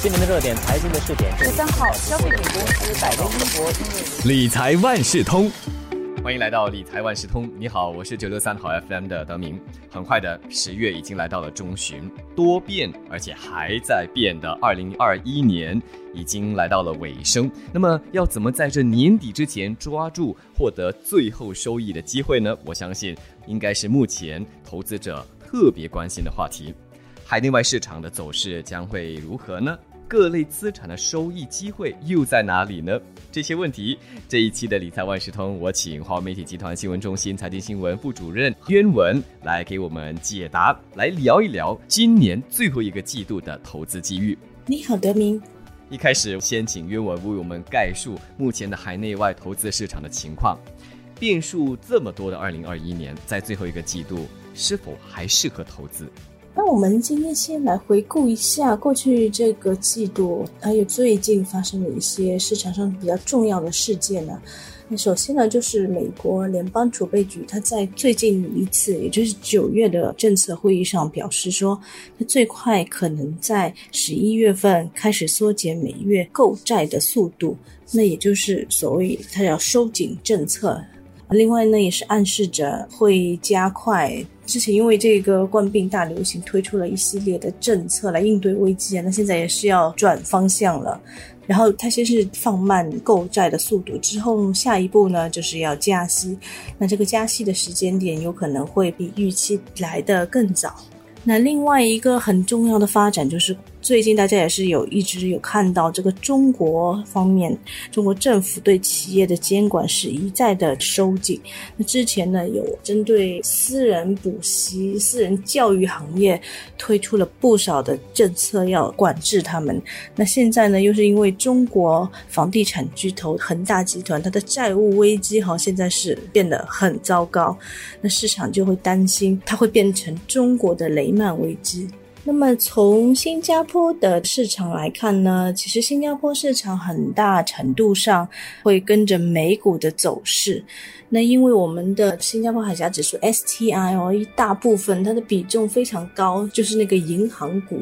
今年的热点财经的试点，十三号，消费品公司百威英博理财万事通。欢迎来到理财万事通。你好，我是九六三好 FM 的德明。很快的十月已经来到了中旬，多变而且还在变的二零二一年已经来到了尾声。那么要怎么在这年底之前抓住获得最后收益的机会呢？我相信应该是目前投资者特别关心的话题。海内外市场的走势将会如何呢？各类资产的收益机会又在哪里呢？这些问题，这一期的理财万事通，我请华为媒体集团新闻中心财经新闻副主任渊文来给我们解答，来聊一聊今年最后一个季度的投资机遇。你好，德明。一开始先请渊文为我们概述目前的海内外投资市场的情况。变数这么多的二零二一年，在最后一个季度，是否还适合投资？那我们今天先来回顾一下过去这个季度，还有最近发生的一些市场上比较重要的事件呢。那首先呢，就是美国联邦储备局，它在最近一次，也就是九月的政策会议上表示说，它最快可能在十一月份开始缩减每月购债的速度，那也就是所谓它要收紧政策。另外呢，也是暗示着会加快。之前因为这个冠病大流行，推出了一系列的政策来应对危机啊，那现在也是要转方向了。然后它先是放慢购债的速度，之后下一步呢就是要加息。那这个加息的时间点有可能会比预期来的更早。那另外一个很重要的发展就是。最近大家也是有一直有看到这个中国方面，中国政府对企业的监管是一再的收紧。那之前呢，有针对私人补习、私人教育行业推出了不少的政策要管制他们。那现在呢，又是因为中国房地产巨头恒大集团它的债务危机哈，现在是变得很糟糕，那市场就会担心它会变成中国的雷曼危机。那么从新加坡的市场来看呢，其实新加坡市场很大程度上会跟着美股的走势。那因为我们的新加坡海峡指数 STI 哦，一大部分它的比重非常高，就是那个银行股。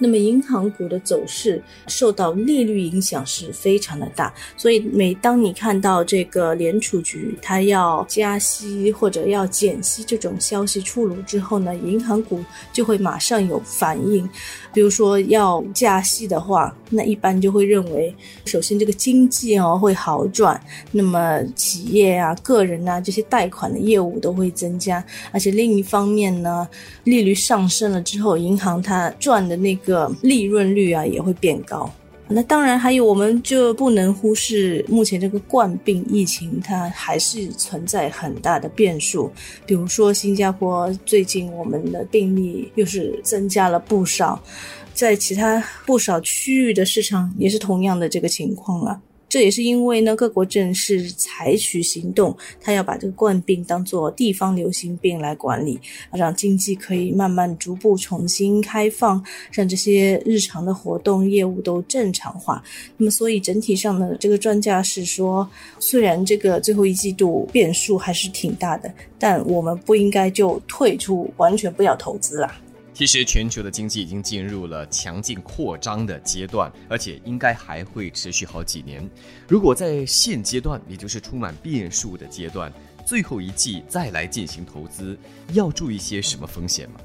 那么银行股的走势受到利率影响是非常的大，所以每当你看到这个联储局它要加息或者要减息这种消息出炉之后呢，银行股就会马上有反反应。比如说要加息的话，那一般就会认为，首先这个经济哦会好转，那么企业啊个。人啊，这些贷款的业务都会增加，而且另一方面呢，利率上升了之后，银行它赚的那个利润率啊也会变高。那当然还有，我们就不能忽视目前这个冠病疫情，它还是存在很大的变数。比如说新加坡最近我们的病例又是增加了不少，在其他不少区域的市场也是同样的这个情况啊。这也是因为呢，各国正式采取行动，他要把这个冠病当做地方流行病来管理，让经济可以慢慢逐步重新开放，让这些日常的活动业务都正常化。那么，所以整体上呢，这个专家是说，虽然这个最后一季度变数还是挺大的，但我们不应该就退出，完全不要投资啦。其实全球的经济已经进入了强劲扩张的阶段，而且应该还会持续好几年。如果在现阶段，也就是充满变数的阶段，最后一季再来进行投资，要注意些什么风险吗？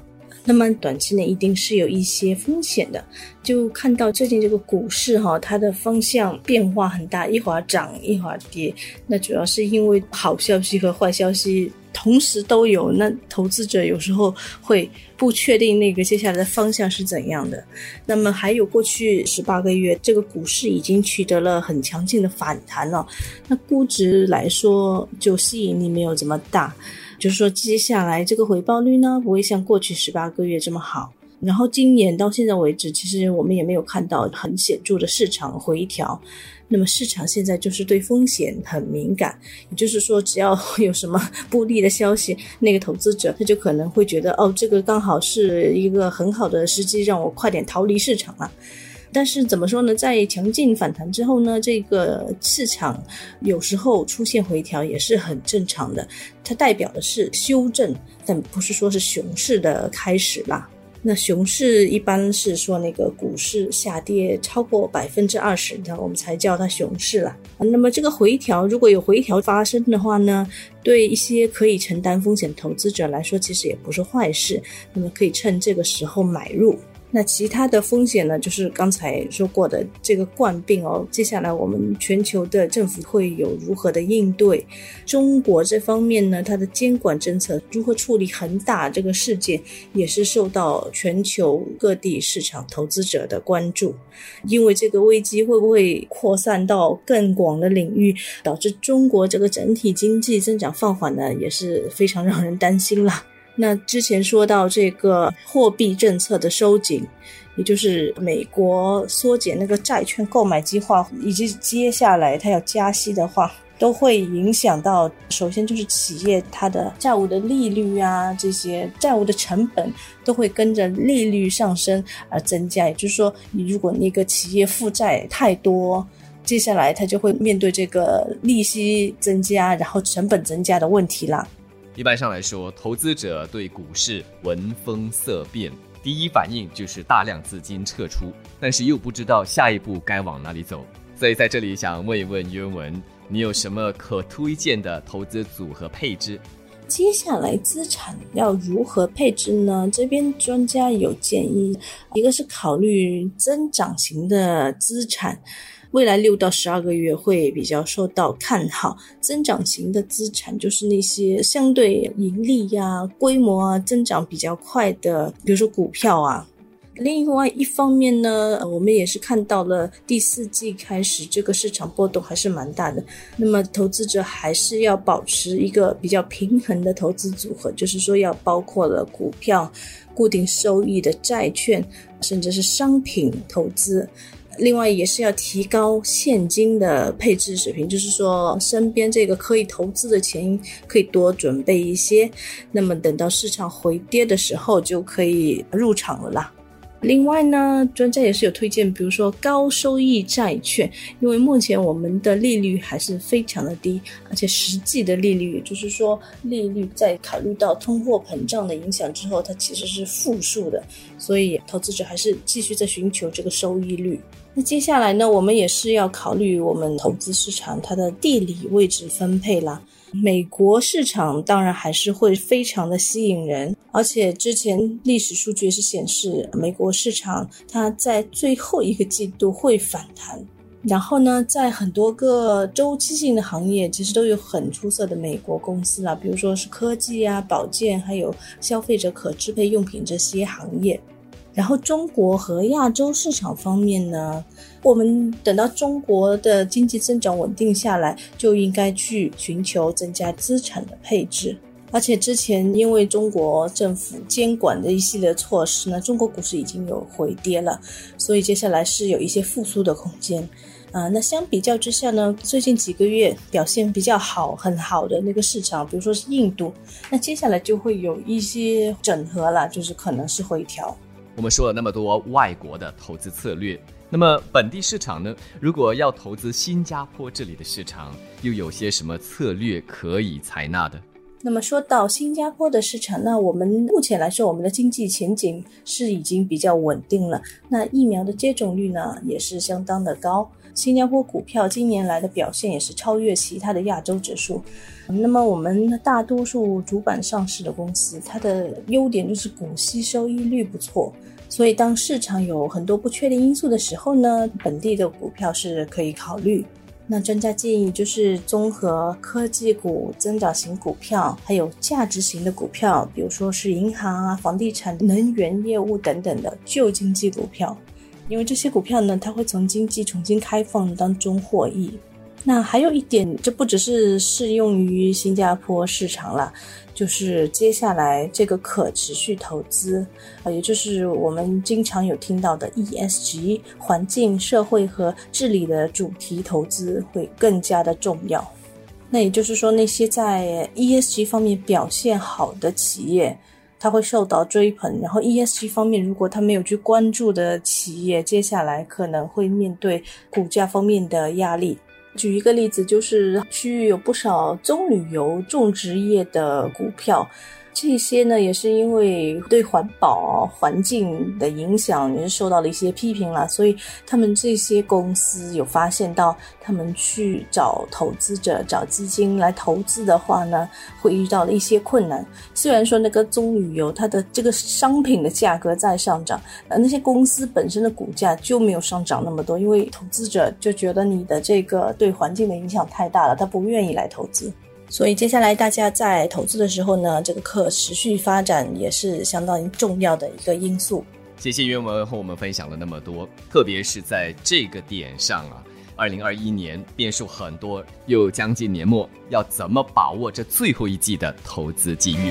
那么短期内一定是有一些风险的。就看到最近这个股市哈，它的方向变化很大，一会儿涨一会儿跌。那主要是因为好消息和坏消息。同时都有，那投资者有时候会不确定那个接下来的方向是怎样的。那么还有过去十八个月，这个股市已经取得了很强劲的反弹了，那估值来说就吸引力没有这么大，就是说接下来这个回报率呢不会像过去十八个月这么好。然后今年到现在为止，其实我们也没有看到很显著的市场回调。那么市场现在就是对风险很敏感，也就是说，只要有什么不利的消息，那个投资者他就可能会觉得，哦，这个刚好是一个很好的时机，让我快点逃离市场了。但是怎么说呢？在强劲反弹之后呢，这个市场有时候出现回调也是很正常的，它代表的是修正，但不是说是熊市的开始啦。那熊市一般是说那个股市下跌超过百分之二十，那我们才叫它熊市了。那么这个回调如果有回调发生的话呢，对一些可以承担风险投资者来说，其实也不是坏事。那么可以趁这个时候买入。那其他的风险呢？就是刚才说过的这个冠病哦。接下来我们全球的政府会有如何的应对？中国这方面呢，它的监管政策如何处理恒大这个事件，也是受到全球各地市场投资者的关注。因为这个危机会不会扩散到更广的领域，导致中国这个整体经济增长放缓呢，也是非常让人担心了。那之前说到这个货币政策的收紧，也就是美国缩减那个债券购买计划，以及接下来它要加息的话，都会影响到。首先就是企业它的债务的利率啊，这些债务的成本都会跟着利率上升而增加。也就是说，你如果那个企业负债太多，接下来它就会面对这个利息增加，然后成本增加的问题啦。一般上来说，投资者对股市闻风色变，第一反应就是大量资金撤出，但是又不知道下一步该往哪里走。所以在这里想问一问约文，你有什么可推荐的投资组合配置？接下来资产要如何配置呢？这边专家有建议，一个是考虑增长型的资产。未来六到十二个月会比较受到看好，增长型的资产就是那些相对盈利呀、规模啊增长比较快的，比如说股票啊。另外一方面呢，我们也是看到了第四季开始这个市场波动还是蛮大的，那么投资者还是要保持一个比较平衡的投资组合，就是说要包括了股票、固定收益的债券，甚至是商品投资。另外也是要提高现金的配置水平，就是说身边这个可以投资的钱可以多准备一些，那么等到市场回跌的时候就可以入场了啦。另外呢，专家也是有推荐，比如说高收益债券，因为目前我们的利率还是非常的低，而且实际的利率，也就是说利率在考虑到通货膨胀的影响之后，它其实是负数的，所以投资者还是继续在寻求这个收益率。那接下来呢，我们也是要考虑我们投资市场它的地理位置分配啦。美国市场当然还是会非常的吸引人，而且之前历史数据是显示，美国市场它在最后一个季度会反弹。然后呢，在很多个周期性的行业，其实都有很出色的美国公司啦，比如说是科技啊、保健，还有消费者可支配用品这些行业。然后中国和亚洲市场方面呢，我们等到中国的经济增长稳定下来，就应该去寻求增加资产的配置。而且之前因为中国政府监管的一系列措施呢，中国股市已经有回跌了，所以接下来是有一些复苏的空间。啊，那相比较之下呢，最近几个月表现比较好、很好的那个市场，比如说是印度，那接下来就会有一些整合了，就是可能是回调。我们说了那么多外国的投资策略，那么本地市场呢？如果要投资新加坡这里的市场，又有些什么策略可以采纳的？那么说到新加坡的市场，那我们目前来说，我们的经济前景是已经比较稳定了。那疫苗的接种率呢，也是相当的高。新加坡股票今年来的表现也是超越其他的亚洲指数。那么我们大多数主板上市的公司，它的优点就是股息收益率不错。所以，当市场有很多不确定因素的时候呢，本地的股票是可以考虑。那专家建议就是综合科技股、增长型股票，还有价值型的股票，比如说是银行啊、房地产、能源业务等等的旧经济股票，因为这些股票呢，它会从经济重新开放当中获益。那还有一点，这不只是适用于新加坡市场了，就是接下来这个可持续投资，啊，也就是我们经常有听到的 ESG 环境、社会和治理的主题投资会更加的重要。那也就是说，那些在 ESG 方面表现好的企业，它会受到追捧；然后 ESG 方面如果它没有去关注的企业，接下来可能会面对股价方面的压力。举一个例子，就是区域有不少棕榈油种植业的股票，这些呢，也是因为对环保环境的影响也是受到了一些批评啦，所以他们这些公司有发现到，他们去找投资者、找基金来投资的话呢，会遇到了一些困难。虽然说那个棕榈油它的这个商品的价格在上涨，呃，那些公司本身的股价就没有上涨那么多，因为投资者就觉得你的这个对环境的影响太大了，他不愿意来投资。所以接下来大家在投资的时候呢，这个可持续发展也是相当重要的一个因素。谢谢袁文和我们分享了那么多，特别是在这个点上啊，二零二一年变数很多，又将近年末，要怎么把握这最后一季的投资机遇？